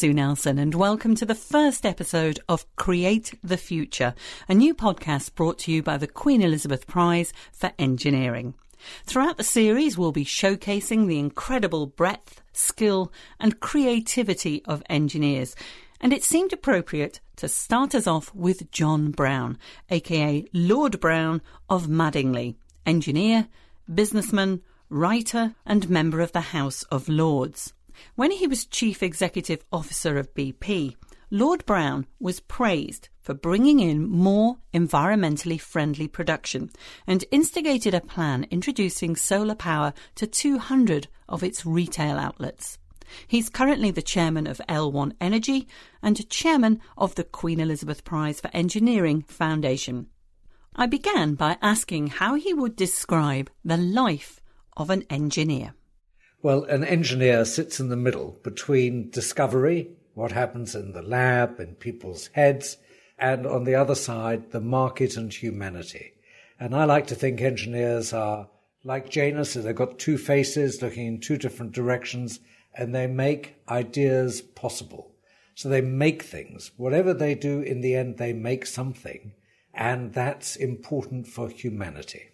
Sue Nelson, and welcome to the first episode of Create the Future, a new podcast brought to you by the Queen Elizabeth Prize for Engineering. Throughout the series, we'll be showcasing the incredible breadth, skill, and creativity of engineers. And it seemed appropriate to start us off with John Browne, aka Lord Browne of Madingley, engineer, businessman, writer, and member of the House of Lords. When he was Chief Executive Officer of BP, Lord Browne was praised for bringing in more environmentally friendly production and instigated a plan introducing solar power to 200 of its retail outlets. He's currently the chairman of L1 Energy and chairman of the Queen Elizabeth Prize for Engineering Foundation. I began by asking how he would describe the life of an engineer. Well, an engineer sits in the middle between discovery, what happens in the lab, in people's heads, and on the other side, the market and humanity. And I like to think engineers are like Janus, so they've got two faces looking in two different directions, and they make ideas possible. So they make things. Whatever they do, in the end, they make something. And that's important for humanity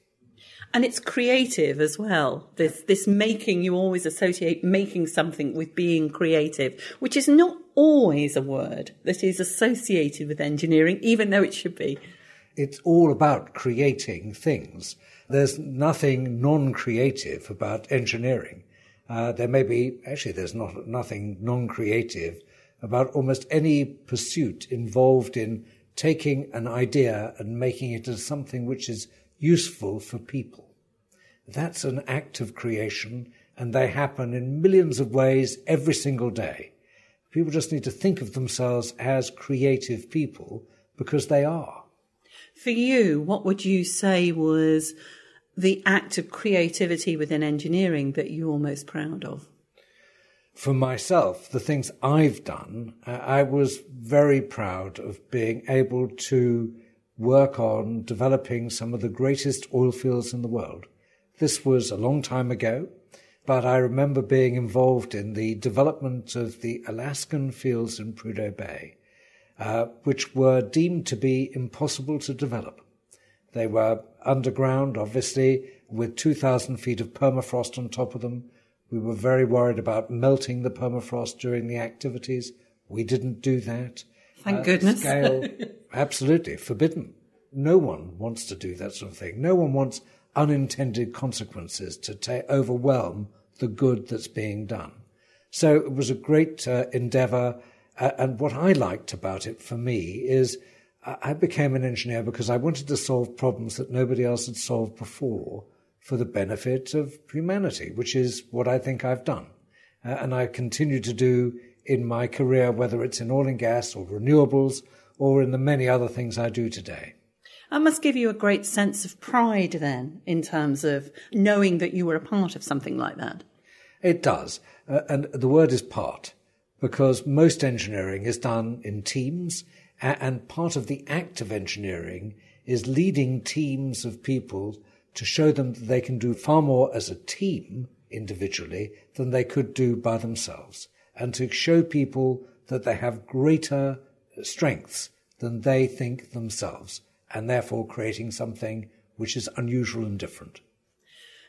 and it's creative as well. This this making you always associate making something with being creative, which is not always a word that is associated with engineering, even though it should be. It's all about creating things. There's nothing non-creative about engineering. Uh, there may be actually there's not nothing non-creative about almost any pursuit involved in taking an idea and making it into something which is useful for people. That's an act of creation, and they happen in millions of ways every single day. People just need to think of themselves as creative people because they are. For you, what would you say was the act of creativity within engineering that you're most proud of? For myself, the things I've done, I was very proud of being able to work on developing some of the greatest oil fields in the world. This was a long time ago, but I remember being involved in the development of the Alaskan fields in Prudhoe Bay, uh, which were deemed to be impossible to develop. They were underground, obviously, with 2,000 feet of permafrost on top of them. We were very worried about melting the permafrost during the activities. We didn't do that. Thank uh, goodness. Scale, absolutely forbidden. No one wants to do that sort of thing. No one wants unintended consequences to ta- overwhelm the good that's being done. So it was a great uh, endeavor. Uh, and what I liked about it for me is I became an engineer because I wanted to solve problems that nobody else had solved before for the benefit of humanity, which is what I think I've done. Uh, and I continue to do in my career, whether it's in oil and gas or renewables or in the many other things I do today. That must give you a great sense of pride then, in terms of knowing that you were a part of something like that. It does. Uh, and the word is part, because most engineering is done in teams, and part of the act of engineering is leading teams of people to show them that they can do far more as a team individually than they could do by themselves, and to show people that they have greater strengths than they think themselves and therefore creating something which is unusual and different.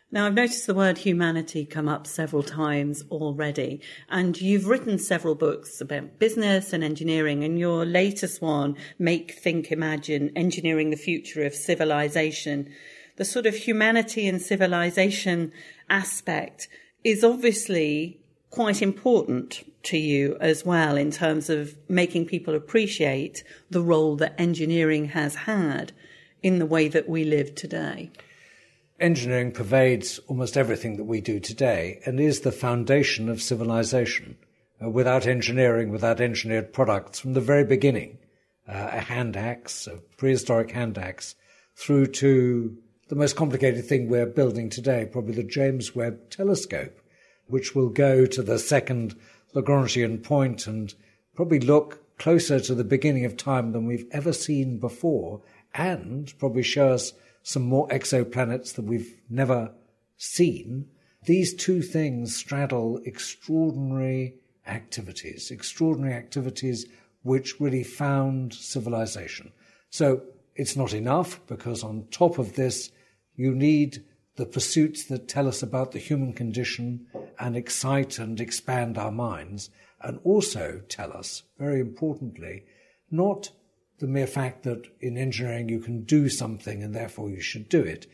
Now, I've noticed the word humanity come up several times already, and you've written several books about business and engineering, and your latest one, Make, Think, Imagine Engineering the Future of Civilization. The sort of humanity and civilization aspect is obviously quite important to you as well in terms of making people appreciate the role that engineering has had in the way that we live today? Engineering pervades almost everything that we do today and is the foundation of civilization. Uh, without engineering, without engineered products from the very beginning, uh, a hand axe, a prehistoric hand axe, through to the most complicated thing we're building today, probably the James Webb telescope, which will go to the second Lagrangian point and probably look closer to the beginning of time than we've ever seen before and probably show us some more exoplanets that we've never seen. These two things straddle extraordinary activities, extraordinary activities which really found civilization. So it's not enough because on top of this, you need the pursuits that tell us about the human condition and excite and expand our minds, and also tell us, very importantly, not the mere fact that in engineering you can do something and therefore you should do it.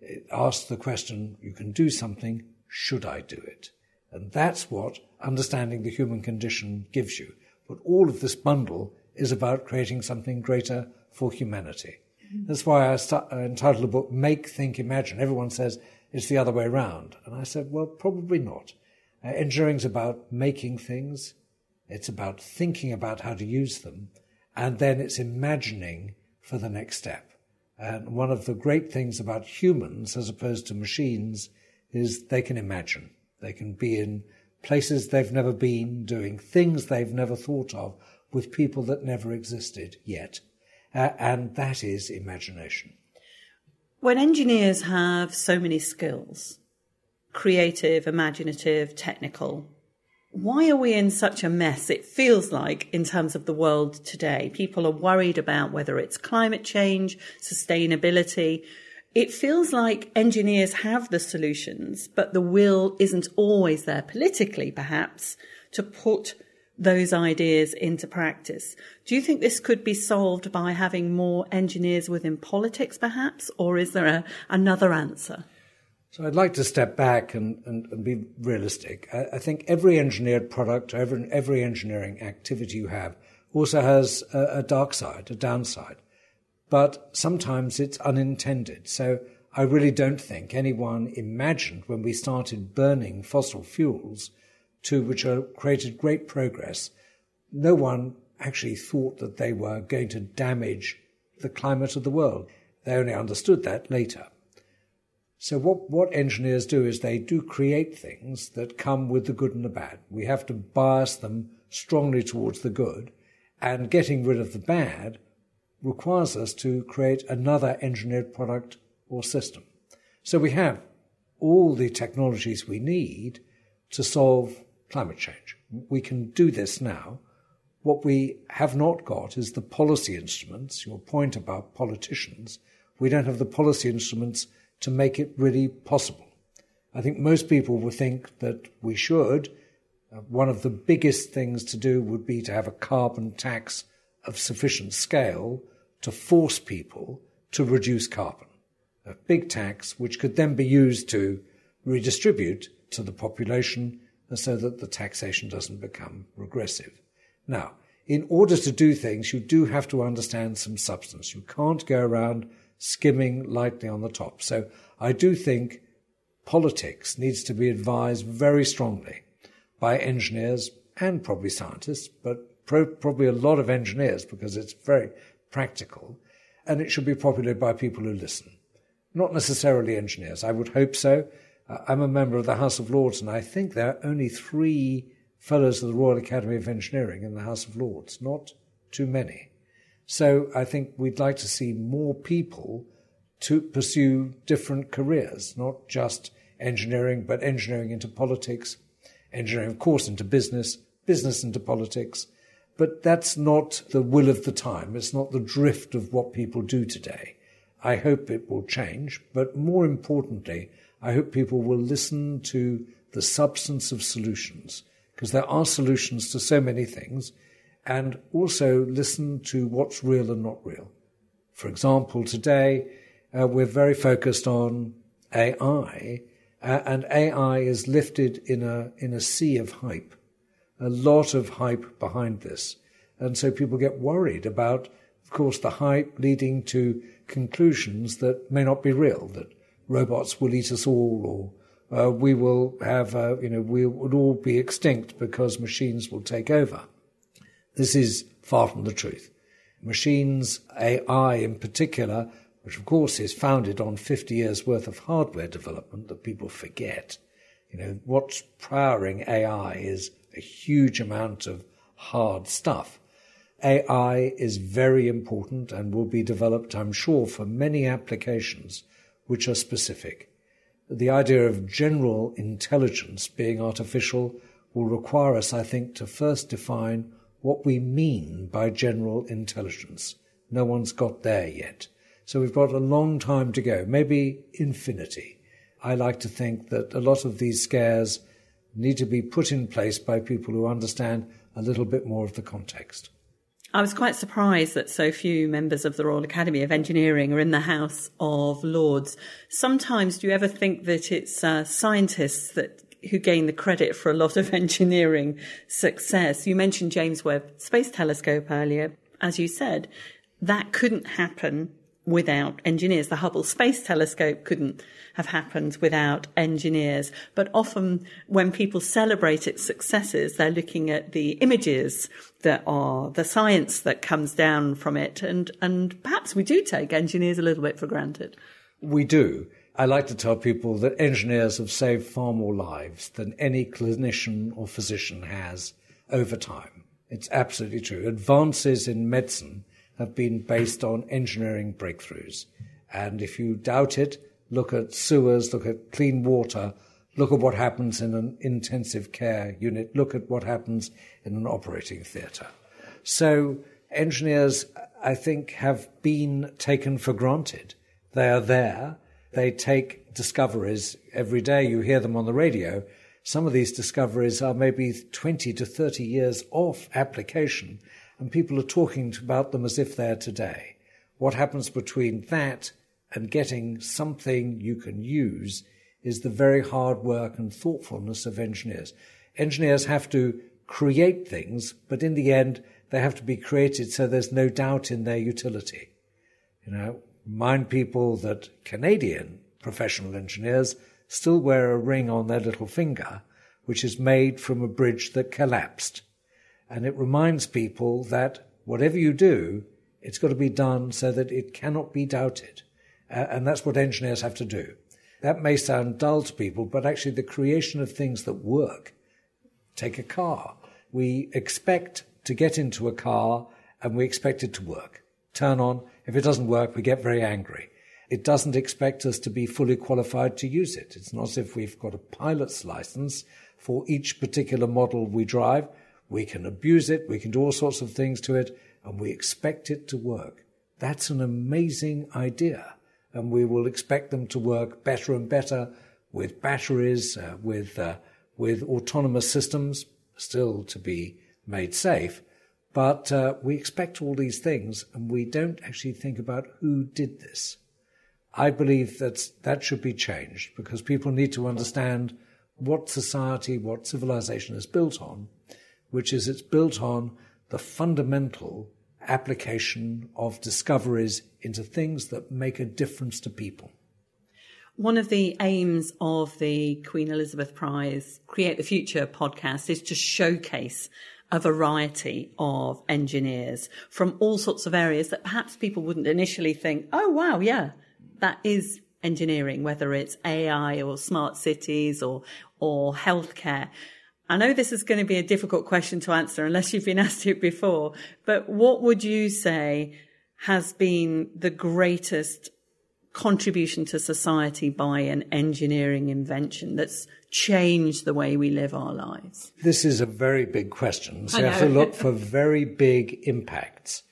It asks the question, you can do something, should I do it? And that's what understanding the human condition gives you. But all of this bundle is about creating something greater for humanity. That's why I, start, I entitled the book Make, Think, Imagine. Everyone says it's the other way around. And I said, well, probably not. Uh, engineering's about making things. It's about thinking about how to use them and then it's imagining for the next step. And one of the great things about humans as opposed to machines is they can imagine. They can be in places they've never been, doing things they've never thought of with people that never existed yet. Uh, and that is imagination. When engineers have so many skills, creative, imaginative, technical, why are we in such a mess? It feels like in terms of the world today. People are worried about whether it's climate change, sustainability. It feels like engineers have the solutions, but the will isn't always there politically, perhaps, to put those ideas into practice. Do you think this could be solved by having more engineers within politics, perhaps, or is there a, another answer? So I'd like to step back and, and, and be realistic. I, I, think every engineered product, every, every engineering activity you have also has a, a dark side, a downside. But sometimes it's unintended. So I really don't think anyone imagined when we started burning fossil fuels to which are, created great progress. No one actually thought that they were going to damage the climate of the world. They only understood that later. So what, what engineers do is they do create things that come with the good and the bad. We have to bias them strongly towards the good, and getting rid of the bad requires us to create another engineered product or system. So we have all the technologies we need to solve climate change. We can do this now. What we have not got is the policy instruments, your point about politicians. We don't have the policy instruments to make it really possible. I think most people would think that we should. Uh, one of the biggest things to do would be to have a carbon tax of sufficient scale to force people to reduce carbon. A big tax which could then be used to redistribute to the population so that the taxation doesn't become regressive. Now, in order to do things, you do have to understand some substance. You can't go around skimming lightly on the top. So I do think politics needs to be advised very strongly by engineers and probably scientists, but pro- probably a lot of engineers because it's very practical, and it should be populated by people who listen. Not necessarily engineers. I would hope so. I'm a member of the House of Lords, and I think there are only three fellows of the Royal Academy of Engineering in the House of Lords, not too many. So I think we'd like to see more people to pursue different careers, not just engineering, but engineering into politics, engineering, of course, into business, business into politics. But that's not the will of the time. It's not the drift of what people do today. I hope it will change, but more importantly, I hope people will listen to the substance of solutions, because there are solutions to so many things, and also listen to what's real and not real. For example, today uh, we're very focused on AI, uh, and AI is lifted in a in a sea of hype, a lot of hype behind this, and so people get worried about, of course, the hype leading to conclusions that may not be real, that robots will eat us all, or uh, we will have, uh, you know, we would all be extinct because machines will take over. This is far from the truth. Machines, AI in particular, which of course is founded on 50 years worth of hardware development that people forget. You know, what's powering AI is a huge amount of hard stuff. AI is very important and will be developed, I'm sure, for many applications which are specific. The idea of general intelligence being artificial will require us, I think, to first define what we mean by general intelligence. No one's got there yet. So we've got a long time to go, maybe infinity. I like to think that a lot of these scares need to be put in place by people who understand a little bit more of the context. I was quite surprised that so few members of the Royal Academy of Engineering are in the House of Lords. Sometimes do you ever think that it's uh, scientists that who gain the credit for a lot of engineering success? You mentioned James Webb Space Telescope earlier. As you said, that couldn't happen without engineers. The Hubble Space Telescope couldn't have happened without engineers. But often when people celebrate its successes, they're looking at the images that are the science that comes down from it. And, and perhaps we do take engineers a little bit for granted. We do. I like to tell people that engineers have saved far more lives than any clinician or physician has over time. It's absolutely true. Advances in medicine have been based on engineering breakthroughs. And if you doubt it, look at sewers, look at clean water, look at what happens in an intensive care unit, look at what happens in an operating theatre. So engineers, I think, have been taken for granted. They are there. They take discoveries every day. You hear them on the radio. Some of these discoveries are maybe 20 to 30 years off application and people are talking about them as if they're today. What happens between that and getting something you can use is the very hard work and thoughtfulness of engineers. Engineers have to create things, but in the end, they have to be created so there's no doubt in their utility. You know, mind people that Canadian professional engineers still wear a ring on their little finger, which is made from a bridge that collapsed. And it reminds people that whatever you do, it's got to be done so that it cannot be doubted. Uh, and that's what engineers have to do. That may sound dull to people, but actually the creation of things that work. Take a car. We expect to get into a car and we expect it to work. Turn on. If it doesn't work, we get very angry. It doesn't expect us to be fully qualified to use it. It's not as if we've got a pilot's license for each particular model we drive. We can abuse it, we can do all sorts of things to it, and we expect it to work. That's an amazing idea. And we will expect them to work better and better with batteries, uh, with, uh, with autonomous systems, still to be made safe. But uh, we expect all these things, and we don't actually think about who did this. I believe that that should be changed because people need to understand what society, what civilization is built on, which is it's built on the fundamental application of discoveries into things that make a difference to people. One of the aims of the Queen Elizabeth Prize Create the Future podcast is to showcase a variety of engineers from all sorts of areas that perhaps people wouldn't initially think, oh, wow, yeah, that is engineering, whether it's AI or smart cities or, or healthcare. I know this is going to be a difficult question to answer unless you've been asked it before, but what would you say has been the greatest contribution to society by an engineering invention that's changed the way we live our lives? This is a very big question. So you have to look for very big impacts.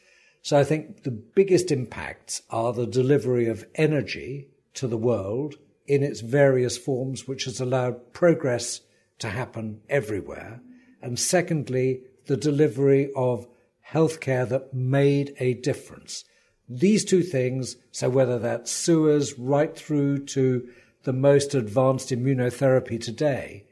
So I think the biggest impacts are the delivery of energy to the world in its various forms, which has allowed progress to happen everywhere. And secondly, the delivery of healthcare that made a difference. These two things, so whether that's sewers right through to the most advanced immunotherapy today,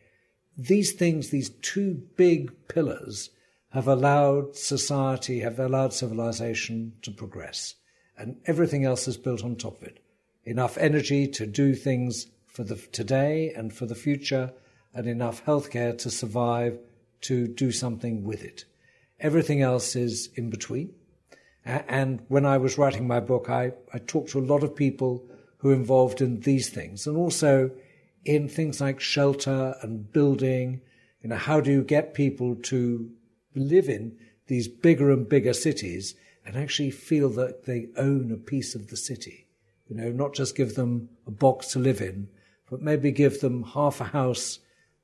these things, these two big pillars, have allowed society, have allowed civilization to progress. And everything else is built on top of it. Enough energy to do things for the today and for the future, and enough healthcare to survive to do something with it. Everything else is in between. And when I was writing my book, I, I talked to a lot of people who are involved in these things and also in things like shelter and building. You know, how do you get people to live in these bigger and bigger cities and actually feel that they own a piece of the city? You know, not just give them a box to live in, but maybe give them half a house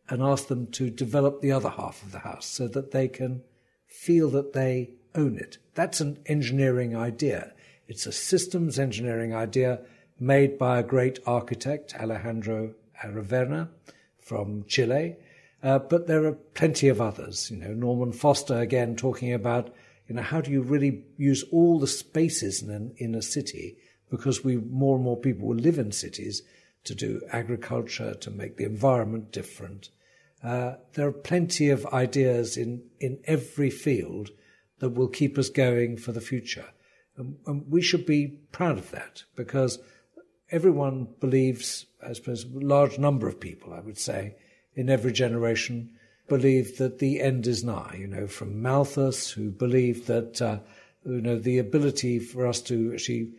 and ask them to develop the other half of the house so that they can feel that they own it. That's an engineering idea. It's a systems engineering idea made by a great architect, Alejandro Aravena from Chile. Uh, but there are plenty of others. You know, Norman Foster again talking about, you know, how do you really use all the spaces in, an, in a city because we more and more people will live in cities to do agriculture to make the environment different. Uh, there are plenty of ideas in in every field that will keep us going for the future. And, and we should be proud of that because everyone believes, I suppose, a large number of people, I would say, in every generation believe that the end is nigh. You know, from Malthus, who believed that, uh, you know, the ability for us to actually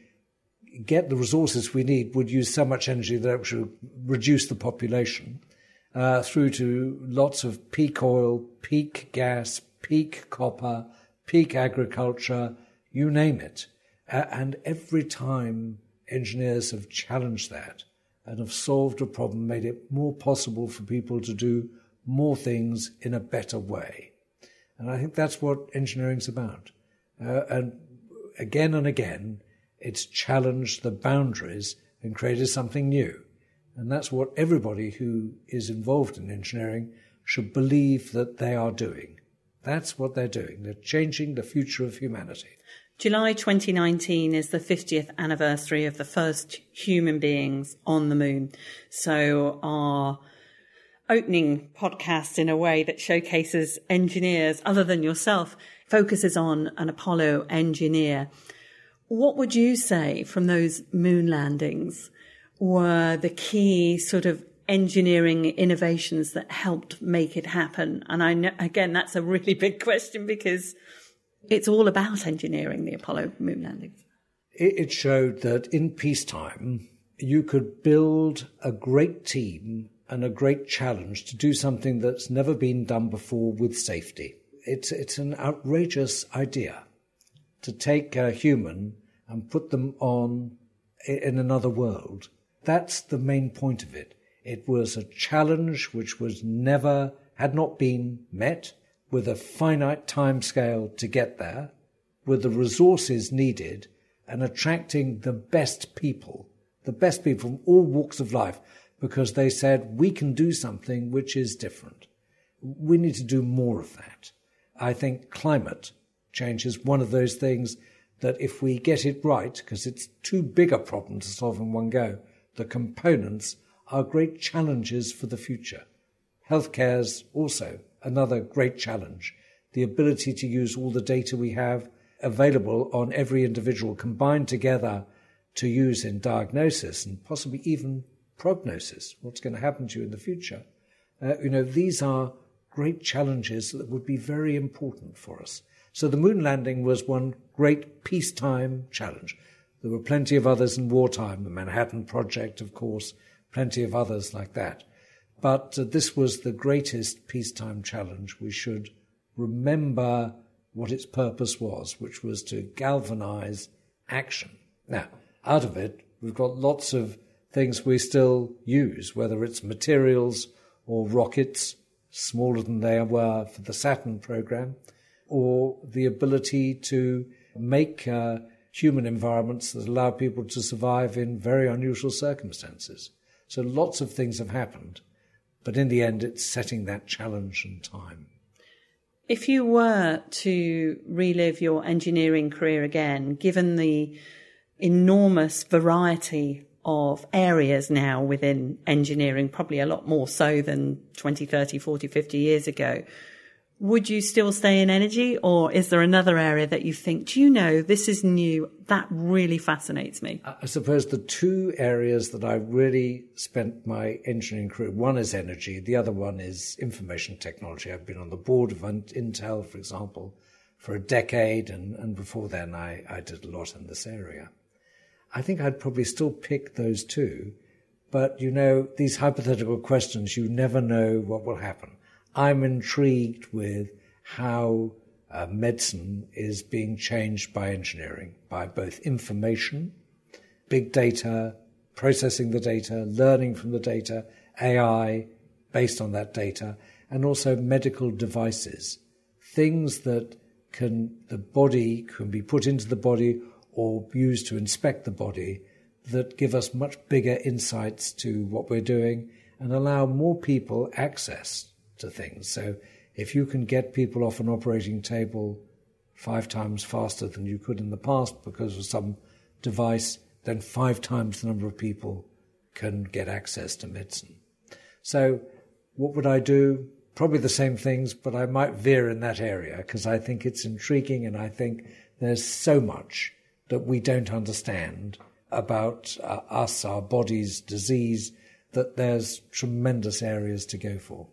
get the resources we need would use so much energy that it would reduce the population, uh, through to lots of peak oil, peak gas, peak copper, peak agriculture, you name it. Uh, and every time engineers have challenged that and have solved a problem, made it more possible for people to do more things in a better way. And I think that's what engineering's about. Uh, and again and again, it's challenged the boundaries and created something new. And that's what everybody who is involved in engineering should believe that they are doing. That's what they're doing. They're changing the future of humanity. July 2019 is the 50th anniversary of the first human beings on the moon. So our opening podcast in a way that showcases engineers other than yourself focuses on an Apollo engineer. What would you say from those moon landings were the key sort of engineering innovations that helped make it happen? And I know, again, that's a really big question because it's all about engineering the Apollo moon landings. It showed that in peacetime, you could build a great team and a great challenge to do something that's never been done before with safety. It's, it's an outrageous idea to take a human and put them on in another world. That's the main point of it. It was a challenge which was never, had not been met with a finite time scale to get there, with the resources needed, and attracting the best people, the best people from all walks of life, because they said, we can do something which is different. We need to do more of that. I think climate change is one of those things that if we get it right, because it's too big a problem to solve in one go, the components are great challenges for the future. Healthcare is also another great challenge. The ability to use all the data we have available on every individual combined together to use in diagnosis and possibly even prognosis, what's going to happen to you in the future. Uh, you know, these are great challenges that would be very important for us. So the moon landing was one great peacetime challenge. There were plenty of others in wartime, the Manhattan Project, of course, plenty of others like that. But uh, this was the greatest peacetime challenge. We should remember what its purpose was, which was to galvanize action. Now, out of it, we've got lots of things we still use, whether it's materials or rockets, smaller than they were for the Saturn program, or the ability to make uh, human environments that allow people to survive in very unusual circumstances. So lots of things have happened, but in the end, it's setting that challenge and time. If you were to relive your engineering career again, given the enormous variety of areas now within engineering, probably a lot more so than 20, 30, 40, 50 years ago, would you still stay in energy or is there another area that you think, do you know, this is new? That really fascinates me. I suppose the two areas that I really spent my engineering career, one is energy, the other one is information technology. I've been on the board of Intel, for example, for a decade, and, and before then I, I did a lot in this area. I think I'd probably still pick those two, but you know, these hypothetical questions, you never know what will happen. I'm intrigued with how uh, medicine is being changed by engineering, by both information, big data, processing the data, learning from the data, AI, based on that data, and also medical devices, things that can the body can be put into the body or used to inspect the body that give us much bigger insights to what we're doing and allow more people access to things. So if you can get people off an operating table five times faster than you could in the past because of some device, then five times the number of people can get access to medicine. So what would I do? Probably the same things, but I might veer in that area because I think it's intriguing and I think there's so much that we don't understand about uh, us, our bodies, disease, that there's tremendous areas to go for.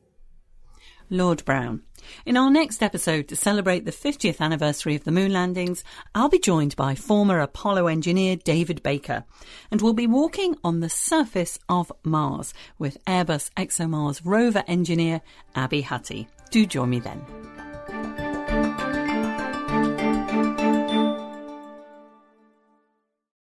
Lord Browne. In our next episode to celebrate the 50th anniversary of the moon landings, I'll be joined by former Apollo engineer David Baker, and we'll be walking on the surface of Mars with Airbus ExoMars rover engineer Abby Hutty. Do join me then.